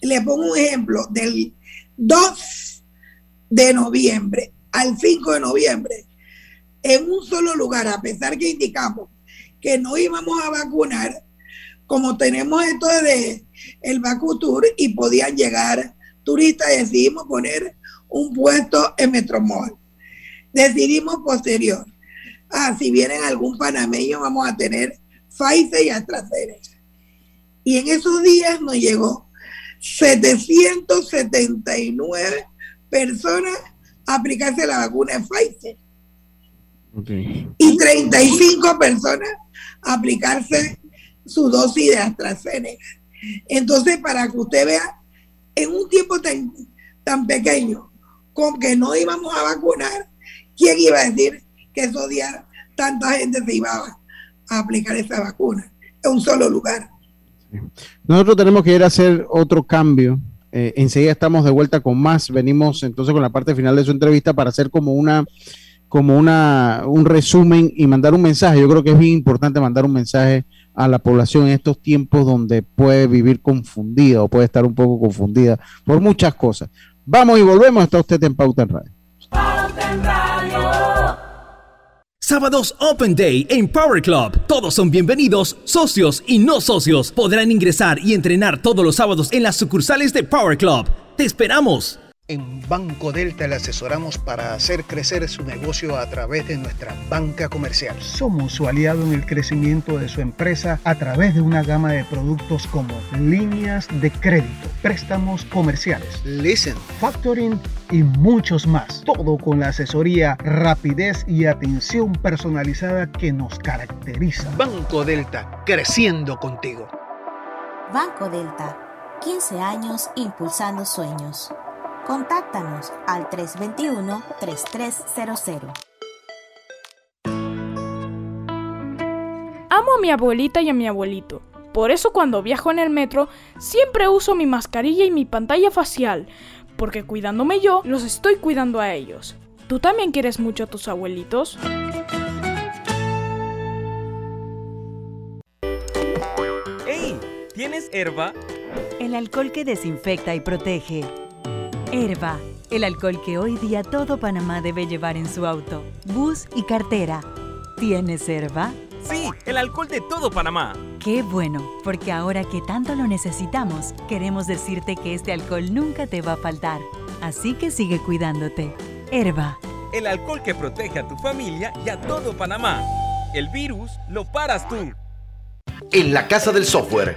Le pongo un ejemplo, del 2 de noviembre al 5 de noviembre, en un solo lugar, a pesar que indicamos que no íbamos a vacunar, como tenemos esto de el Vacutur y podían llegar turistas, decidimos poner un puesto en Metromol. Decidimos posterior, ah, si vienen algún panameño vamos a tener Pfizer y AstraZeneca. Y en esos días nos llegó 779 personas a aplicarse la vacuna de Pfizer. Y 35 personas a aplicarse su dosis de AstraZeneca. Entonces, para que usted vea, en un tiempo tan, tan pequeño, con que no íbamos a vacunar, ¿quién iba a decir que esos días tanta gente se iba a aplicar esa vacuna en un solo lugar? Nosotros tenemos que ir a hacer otro cambio. Eh, enseguida estamos de vuelta con más. Venimos entonces con la parte final de su entrevista para hacer como una como una, un resumen y mandar un mensaje. Yo creo que es bien importante mandar un mensaje a la población en estos tiempos donde puede vivir confundida o puede estar un poco confundida por muchas cosas. Vamos y volvemos. Está usted en Pauta en Radio. Pauta en Radio. Sábados Open Day en Power Club. Todos son bienvenidos, socios y no socios. Podrán ingresar y entrenar todos los sábados en las sucursales de Power Club. ¡Te esperamos! En Banco Delta le asesoramos para hacer crecer su negocio a través de nuestra banca comercial. Somos su aliado en el crecimiento de su empresa a través de una gama de productos como líneas de crédito, préstamos comerciales, listen, factoring y muchos más. Todo con la asesoría, rapidez y atención personalizada que nos caracteriza. Banco Delta, creciendo contigo. Banco Delta, 15 años impulsando sueños. Contáctanos al 321-3300. Amo a mi abuelita y a mi abuelito. Por eso cuando viajo en el metro siempre uso mi mascarilla y mi pantalla facial, porque cuidándome yo, los estoy cuidando a ellos. ¿Tú también quieres mucho a tus abuelitos? ¡Ey! ¿Tienes herba? El alcohol que desinfecta y protege. Herba, el alcohol que hoy día todo Panamá debe llevar en su auto, bus y cartera. ¿Tienes Herba? Sí, el alcohol de todo Panamá. Qué bueno, porque ahora que tanto lo necesitamos, queremos decirte que este alcohol nunca te va a faltar. Así que sigue cuidándote. Herba. El alcohol que protege a tu familia y a todo Panamá. El virus lo paras tú. En la Casa del Software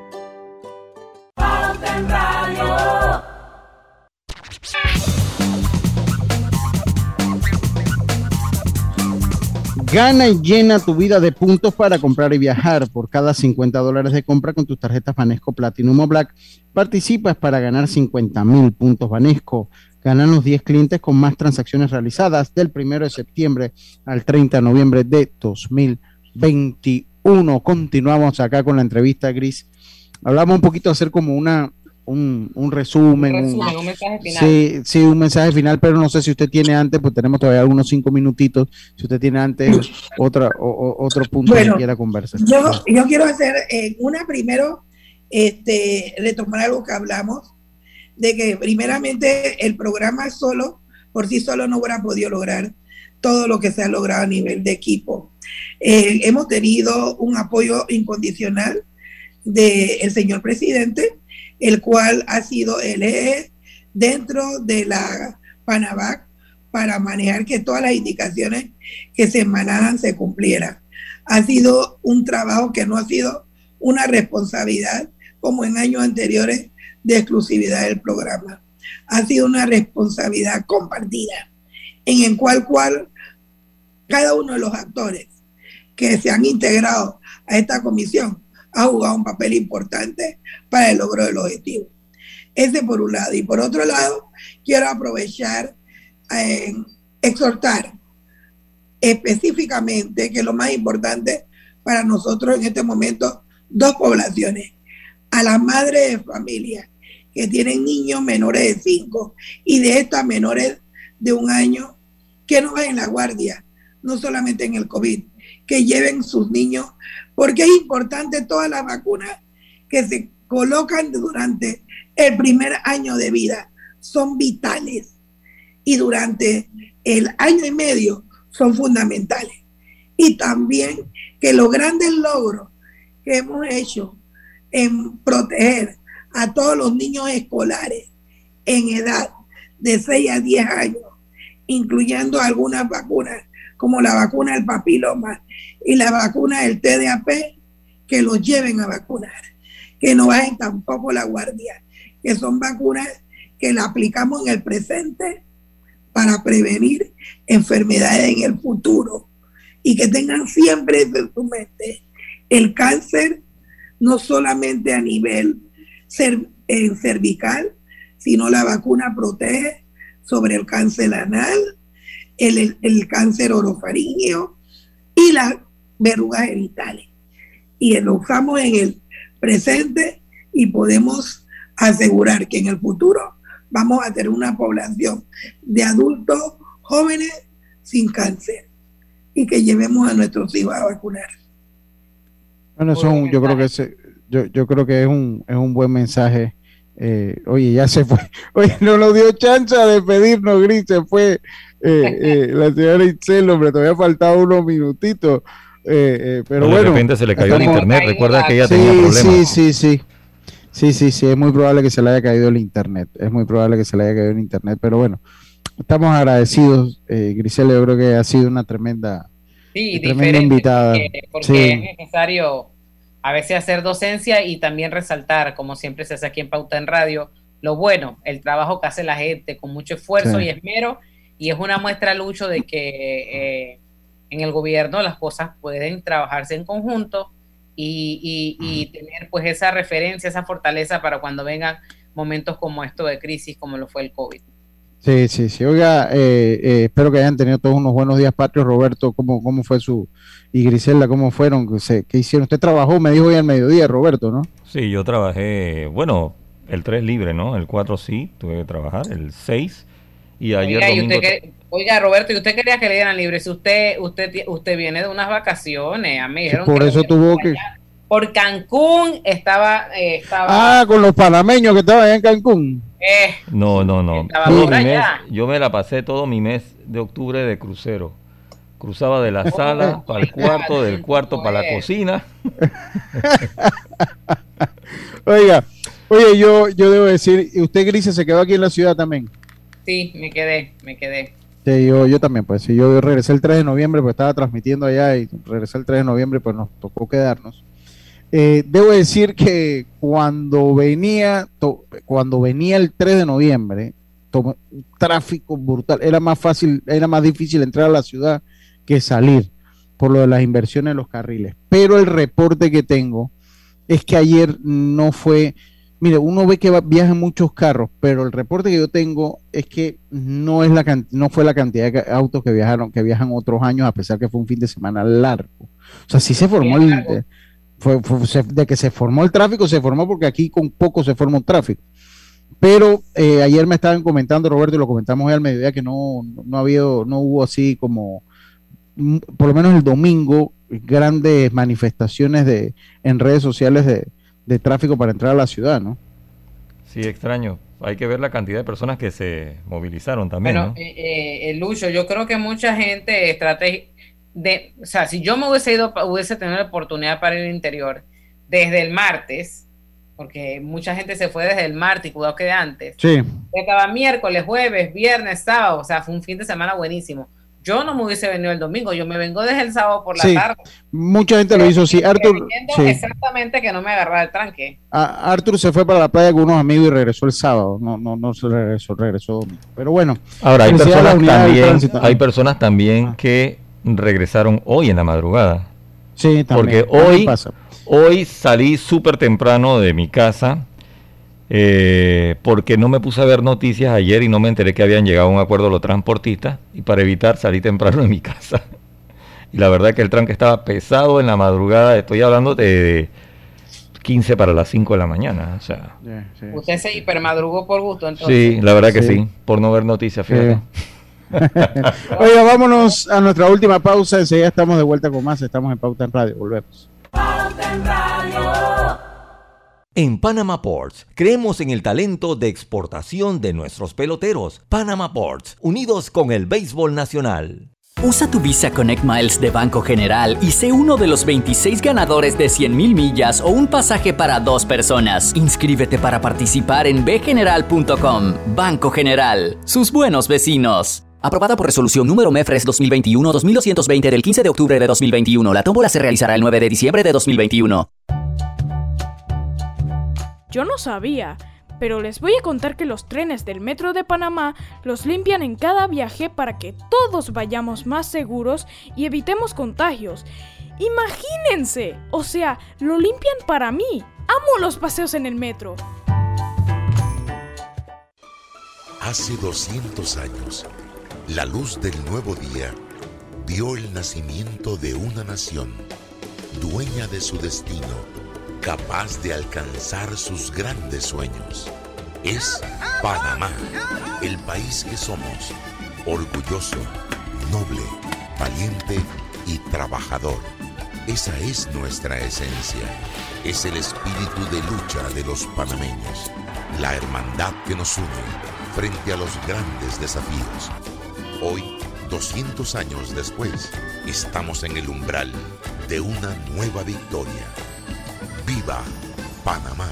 Gana y llena tu vida de puntos para comprar y viajar. Por cada 50 dólares de compra con tus tarjetas Banesco Platinum o Black, participas para ganar 50 mil puntos Banesco. Ganan los 10 clientes con más transacciones realizadas del 1 de septiembre al 30 de noviembre de 2021. Continuamos acá con la entrevista, Gris. Hablamos un poquito de hacer como una, un, un resumen. Un un- resumen, un mensaje final. Sí, sí, un mensaje final, pero no sé si usted tiene antes, pues tenemos todavía algunos cinco minutitos. Si usted tiene antes otra, o- o- otro punto Bueno, que quiera conversar. Yo, yo quiero hacer eh, una primero, este, retomar algo que hablamos, de que primeramente el programa solo, por sí solo no hubiera podido lograr todo lo que se ha logrado a nivel de equipo. Eh, hemos tenido un apoyo incondicional del señor presidente, el cual ha sido el eje dentro de la Panavac para manejar que todas las indicaciones que se emanaran se cumplieran. Ha sido un trabajo que no ha sido una responsabilidad como en años anteriores de exclusividad del programa. Ha sido una responsabilidad compartida en el cual, cual cada uno de los actores que se han integrado a esta comisión ha jugado un papel importante para el logro del objetivo. Ese por un lado. Y por otro lado, quiero aprovechar en exhortar específicamente que lo más importante para nosotros en este momento, dos poblaciones. A las madres de familia que tienen niños menores de 5 y de estas menores de un año, que no vayan la guardia, no solamente en el COVID, que lleven sus niños, porque es importante todas las vacunas que se colocan durante el primer año de vida, son vitales y durante el año y medio son fundamentales. Y también que los grandes logros que hemos hecho en proteger a todos los niños escolares en edad de 6 a 10 años, incluyendo algunas vacunas como la vacuna del papiloma y la vacuna del TDAP, que los lleven a vacunar, que no bajen tampoco la guardia, que son vacunas que la aplicamos en el presente para prevenir enfermedades en el futuro y que tengan siempre en su mente el cáncer no solamente a nivel cervical, sino la vacuna protege sobre el cáncer anal, el, el cáncer orofaringeo y las verrugas genitales. Y lo usamos en el presente y podemos asegurar que en el futuro vamos a tener una población de adultos jóvenes sin cáncer y que llevemos a nuestros hijos a vacunar. Bueno, eso yo creo que yo, yo creo que es un, es un buen mensaje. Eh, oye, ya se fue. (laughs) Oye, no nos dio chance de pedirnos, Gris, se fue eh, eh, la señora Itzel, hombre, todavía faltaba unos minutitos. pero bueno. De repente se le cayó el internet, recuerda que ella tenía problemas. Sí, sí, sí. Sí, sí, sí, es muy probable que se le haya caído el internet. Es muy probable que se le haya caído el internet, pero bueno, estamos agradecidos. Eh, Grisela, yo creo que ha sido una tremenda, tremenda invitada. Porque, es necesario a veces hacer docencia y también resaltar, como siempre se hace aquí en Pauta en Radio, lo bueno, el trabajo que hace la gente con mucho esfuerzo y esmero, y es una muestra, Lucho, de que eh, en el gobierno las cosas pueden trabajarse en conjunto y, tener pues esa referencia, esa fortaleza para cuando vengan momentos como esto de crisis, como lo fue el COVID. Sí, sí, sí. Oiga, eh, eh, espero que hayan tenido todos unos buenos días patrios. Roberto, ¿cómo, cómo fue su... y Griselda, ¿cómo fueron? ¿Qué hicieron? Usted trabajó, me dijo hoy al mediodía, Roberto, ¿no? Sí, yo trabajé, bueno, el 3 libre, ¿no? El 4 sí, tuve que trabajar, el 6 y ayer oiga, Roberto, y usted quería que le dieran libre. Si usted, usted, usted viene de unas vacaciones, a mí Por eso tuvo que. Por Cancún estaba, eh, estaba. Ah, con los panameños que estaban allá en Cancún. Eh, no, no, no. yo me la pasé todo mi mes de octubre de crucero. Cruzaba de la oh, sala para el cuarto, del cuarto para la cocina. (laughs) Oiga, oye, yo, yo debo decir, usted, Grise, se quedó aquí en la ciudad también. Sí, me quedé, me quedé. Sí, yo, yo también, pues si yo regresé el 3 de noviembre, pues estaba transmitiendo allá y regresé el 3 de noviembre, pues nos tocó quedarnos. Eh, debo decir que cuando venía, cuando venía el 3 de noviembre, tráfico brutal, era más fácil, era más difícil entrar a la ciudad que salir por lo de las inversiones en los carriles. Pero el reporte que tengo es que ayer no fue, Mire, uno ve que viajan muchos carros, pero el reporte que yo tengo es que no es la no fue la cantidad de autos que viajaron, que viajan otros años, a pesar que fue un fin de semana largo. O sea, sí se formó el fue, de que se formó el tráfico, se formó porque aquí con poco se formó un tráfico. Pero eh, ayer me estaban comentando, Roberto, y lo comentamos hoy al mediodía, que no, no, había, no hubo así como, mm, por lo menos el domingo, grandes manifestaciones de, en redes sociales de, de tráfico para entrar a la ciudad, ¿no? Sí, extraño. Hay que ver la cantidad de personas que se movilizaron también. Bueno, eh, eh, eh, Lucho, yo creo que mucha gente de, o sea, si yo me hubiese ido, hubiese tenido la oportunidad para ir al interior desde el martes, porque mucha gente se fue desde el martes y cuidado que de antes. Sí. Estaba miércoles, jueves, viernes, sábado, o sea, fue un fin de semana buenísimo. Yo no me hubiese venido el domingo, yo me vengo desde el sábado por la tarde. Mucha gente lo hizo así. Arthur. Exactamente que no me agarraba el tranque. Arthur se fue para la playa con unos amigos y regresó el sábado. No, no, no se regresó, regresó Pero bueno. Ahora, hay personas, también, hay personas también que regresaron hoy en la madrugada. Sí, también. Porque hoy, hoy salí súper temprano de mi casa eh, porque no me puse a ver noticias ayer y no me enteré que habían llegado a un acuerdo los transportistas y para evitar salir temprano de mi casa. (laughs) y la verdad que el tranque estaba pesado en la madrugada, estoy hablando de 15 para las 5 de la mañana. O sea. Usted se hipermadrugó por gusto entonces. Sí, la verdad que sí, por no ver noticias, fíjate. (laughs) (laughs) Oiga, vámonos a nuestra última pausa, enseguida estamos de vuelta con más, estamos en Pauta en Radio, volvemos. Pauta en Radio. En Panama Ports, creemos en el talento de exportación de nuestros peloteros. Panama Ports, unidos con el béisbol nacional. Usa tu Visa Connect Miles de Banco General y sé uno de los 26 ganadores de 100.000 millas o un pasaje para dos personas. Inscríbete para participar en bgeneral.com. Banco General, sus buenos vecinos. Aprobada por resolución número MEFRES 2021-2220 del 15 de octubre de 2021. La tómbola se realizará el 9 de diciembre de 2021. Yo no sabía, pero les voy a contar que los trenes del Metro de Panamá los limpian en cada viaje para que todos vayamos más seguros y evitemos contagios. Imagínense, o sea, lo limpian para mí. Amo los paseos en el metro. Hace 200 años, la luz del nuevo día vio el nacimiento de una nación, dueña de su destino capaz de alcanzar sus grandes sueños. Es Panamá, el país que somos, orgulloso, noble, valiente y trabajador. Esa es nuestra esencia. Es el espíritu de lucha de los panameños, la hermandad que nos une frente a los grandes desafíos. Hoy, 200 años después, estamos en el umbral de una nueva victoria Viva Panamá.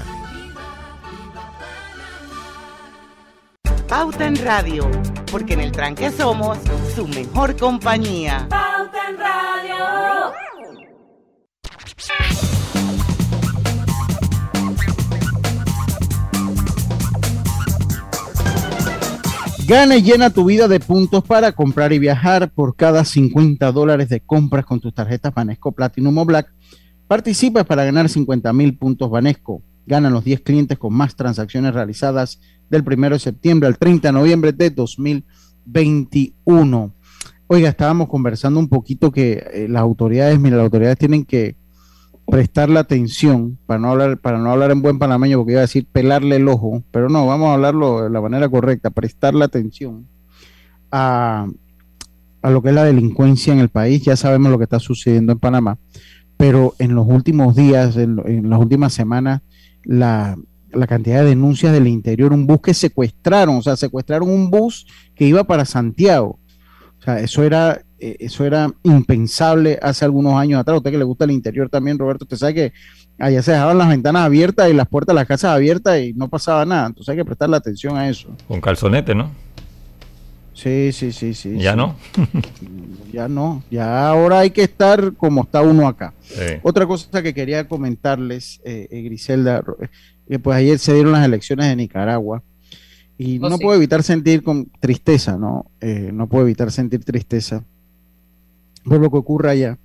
Pauta en Radio, porque en el tranque somos su mejor compañía. Pauta en Radio. Gana y llena tu vida de puntos para comprar y viajar por cada 50 dólares de compras con tus tarjetas Banesco Platinum o Black Participa para ganar 50 mil puntos Banesco. Ganan los 10 clientes con más transacciones realizadas del 1 de septiembre al 30 de noviembre de 2021. Oiga, estábamos conversando un poquito que eh, las autoridades, mira, las autoridades tienen que prestar la atención, para no hablar, para no hablar en buen panameño, porque iba a decir pelarle el ojo, pero no, vamos a hablarlo de la manera correcta, prestar la atención a, a lo que es la delincuencia en el país. Ya sabemos lo que está sucediendo en Panamá pero en los últimos días, en, las últimas semanas, la, cantidad de denuncias del interior, un bus que secuestraron, o sea, secuestraron un bus que iba para Santiago. O sea, eso era, eh, eso era impensable hace algunos años atrás. Usted que le gusta el interior también, Roberto, usted sabe que allá se dejaban las ventanas abiertas y las puertas de las casas abiertas y no pasaba nada. Entonces hay que prestarle atención a eso. Con calzonete, ¿no? Sí, sí, sí, sí. ¿Ya no? (laughs) ya no. Ya ahora hay que estar como está uno acá. Otra cosa que quería comentarles, eh, eh Griselda, eh, pues ayer se dieron las elecciones de Nicaragua y oh, no puedo evitar sentir con tristeza, ¿no? Eh, no puedo evitar sentir tristeza por lo que ocurre allá.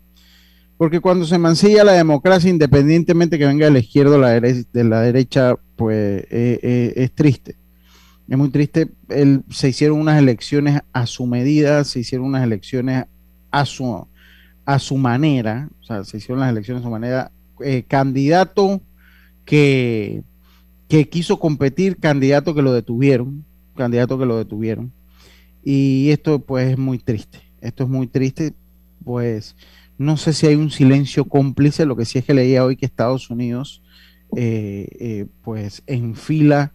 Porque cuando se mancilla la democracia, independientemente que venga de la izquierda o la de la derecha, pues es triste es muy triste. se hicieron unas elecciones a su medida, se hicieron unas elecciones a su, a su manera, o sea, se hicieron las elecciones a su manera. Eh, candidato que, que quiso competir, candidato que lo detuvieron, candidato que lo detuvieron. Y esto pues es muy triste. Esto es muy triste, pues no sé si hay un silencio cómplice, lo que sí es que leía hoy que Estados Unidos eh, eh, pues enfila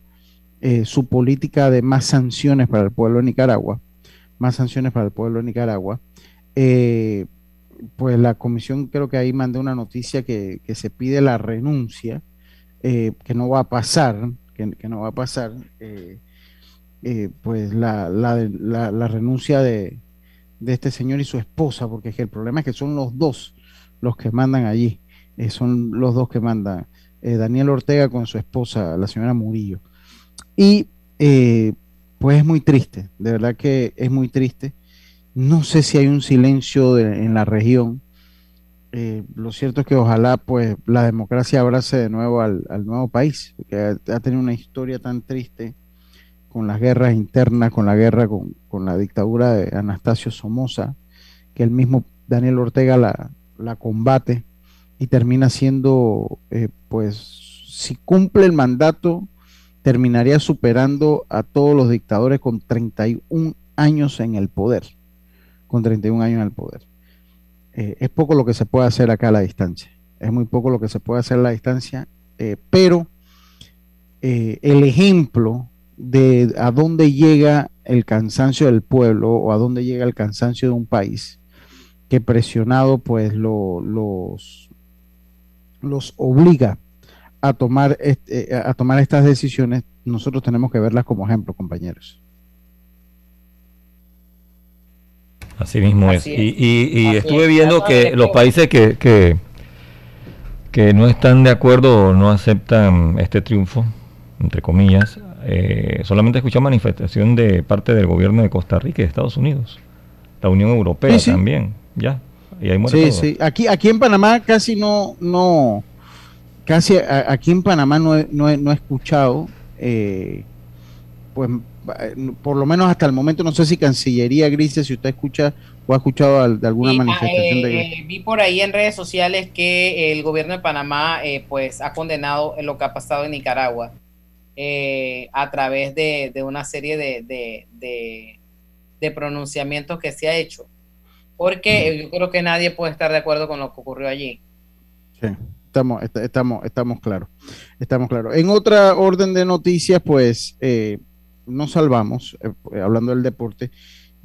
eh, su política de más sanciones para el pueblo de Nicaragua, más sanciones para el pueblo de Nicaragua, eh, pues la comisión creo que ahí mandó una noticia que, se pide la renuncia, que no va a pasar, que, no va a pasar, pues la, la, renuncia de, de, este señor y su esposa, porque es que el problema es que son los dos los que mandan allí, son los dos que mandan. Daniel Ortega con su esposa, la señora Murillo. Y eh, pues es muy triste, de verdad que es muy triste. No sé si hay un silencio en la región. Eh, lo cierto es que ojalá pues la democracia abrace de nuevo al, nuevo país, que ha, tenido una historia tan triste con las guerras internas, con la guerra con, la dictadura de Anastasio Somoza, que el mismo Daniel Ortega la, combate y termina siendo, eh, pues, si cumple el mandato, terminaría superando a todos los dictadores con 31 años en el poder. Con 31 años en el poder. Eh, es poco lo que se puede hacer acá a la distancia. Es muy poco lo que se puede hacer a la distancia, eh, pero el ejemplo de a dónde llega el cansancio del pueblo o a dónde llega el cansancio de un país que presionado pues los, los obliga a tomar, este, a tomar estas decisiones, nosotros tenemos que verlas como ejemplo, compañeros. Así mismo es. Y, estuve viendo que los países que, que, que, no están de acuerdo o no aceptan este triunfo, entre comillas, eh, solamente escuchan manifestación de parte del gobierno de Costa Rica y de Estados Unidos. La Unión Europea también, ya. Y ahí sí, sí. Aquí, aquí en Panamá casi no, no, casi aquí en Panamá no he, no he, escuchado, eh, pues por lo menos hasta el momento, no sé si Cancillería Grises, si usted escucha o ha escuchado de alguna manifestación de eh, Vi por ahí en redes sociales que el gobierno de Panamá eh, pues ha condenado lo que ha pasado en Nicaragua a través de, una serie de, de, pronunciamientos que se ha hecho. Porque yo creo que nadie puede estar de acuerdo con lo que ocurrió allí. Sí. Estamos, estamos, estamos claros. Estamos claros. En otra orden de noticias, pues eh, nos salvamos, eh, hablando del deporte,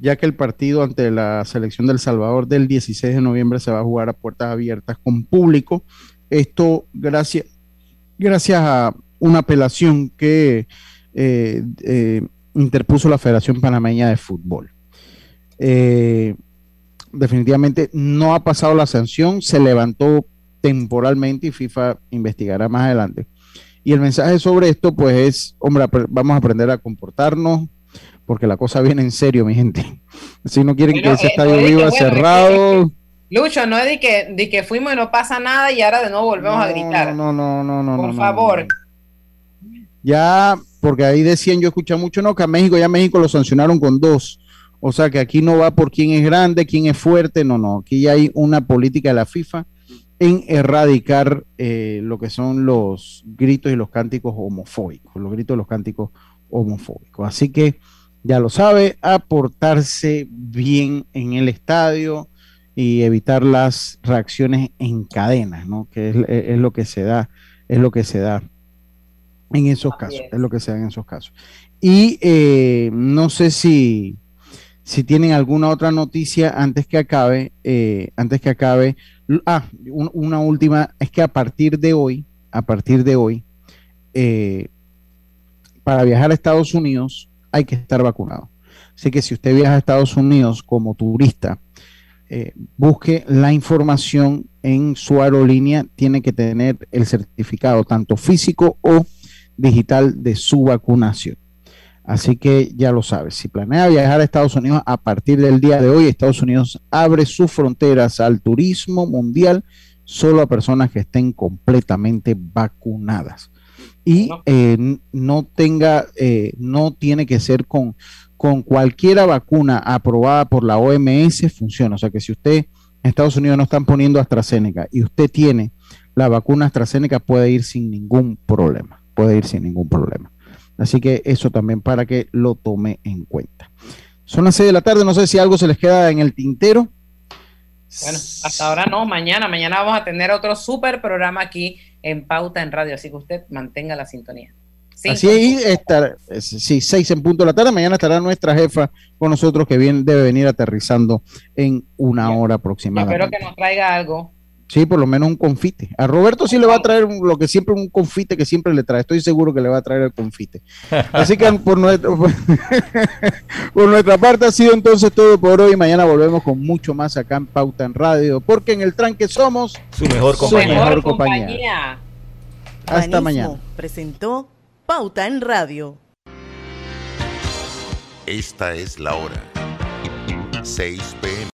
ya que el partido ante la selección del Salvador del 16 de noviembre se va a jugar a puertas abiertas con público. Esto gracias, gracias a una apelación que eh, interpuso la Federación Panameña de Fútbol. definitivamente no ha pasado la sanción, se levantó temporalmente y FIFA investigará más adelante. Y el mensaje sobre esto, pues es, hombre, vamos a aprender a comportarnos, porque la cosa viene en serio, mi gente. (laughs) Si no quieren que ese eh, estadio viva cerrado. Lucho, no es de que, de que fuimos y no pasa nada y ahora de nuevo volvemos a gritar. No, no, no, no, no. Por favor. Ya, porque ahí decían, yo escuché mucho, no, que a México, ya México lo sancionaron con dos. O sea que aquí no va por quién es grande, quién es fuerte, no, no. Aquí ya hay una política de la FIFA en erradicar eh, lo que son los gritos y los cánticos homofóbicos, los gritos y los cánticos homofóbicos. Así que ya lo sabe, aportarse bien en el estadio y evitar las reacciones en cadena, ¿no? Que es, lo que se da, es lo que se da en esos casos, es. lo que se da en esos casos. Y eh, no sé si, si tienen alguna otra noticia antes que acabe, eh, antes que acabe Ah, una última, es que a partir de hoy, a partir de hoy, eh, para viajar a Estados Unidos hay que estar vacunado. Así que si usted viaja a Estados Unidos como turista, eh, busque la información en su aerolínea, tiene que tener el certificado tanto físico o digital de su vacunación. Así que ya lo sabes, si planea viajar a Estados Unidos a partir del día de hoy, Estados Unidos abre sus fronteras al turismo mundial solo a personas que estén completamente vacunadas. Y eh, no tenga, eh, no tiene que ser con, con cualquiera vacuna aprobada por la OMS, funciona. O sea que si usted en Estados Unidos no están poniendo AstraZeneca y usted tiene la vacuna AstraZeneca, puede ir sin ningún problema. Puede ir sin ningún problema. Así que eso también para que lo tome en cuenta. Son las 6 de la tarde, no sé si algo se les queda en el tintero. Bueno, hasta ahora no, mañana, mañana vamos a tener otro súper programa aquí en Pauta en Radio, así que usted mantenga la sintonía. Así ahí estar, sí, seis en punto de la tarde. Mañana estará nuestra jefa con nosotros que bien, debe venir aterrizando en una hora aproximadamente. espero que nos traiga algo. Sí, por lo menos un confite. A Roberto sí le va a traer lo que siempre, un confite que siempre le trae. Estoy seguro que le va a traer el confite. Así que (laughs) por, nuestro, (laughs) por nuestra parte ha sido entonces todo por hoy. Mañana volvemos con mucho más acá en Pauta en Radio, porque en el tranque somos su mejor compañía. Su mejor compañía. Hasta mañana. Presentó Pauta en Radio. Esta es la hora. 6 pm.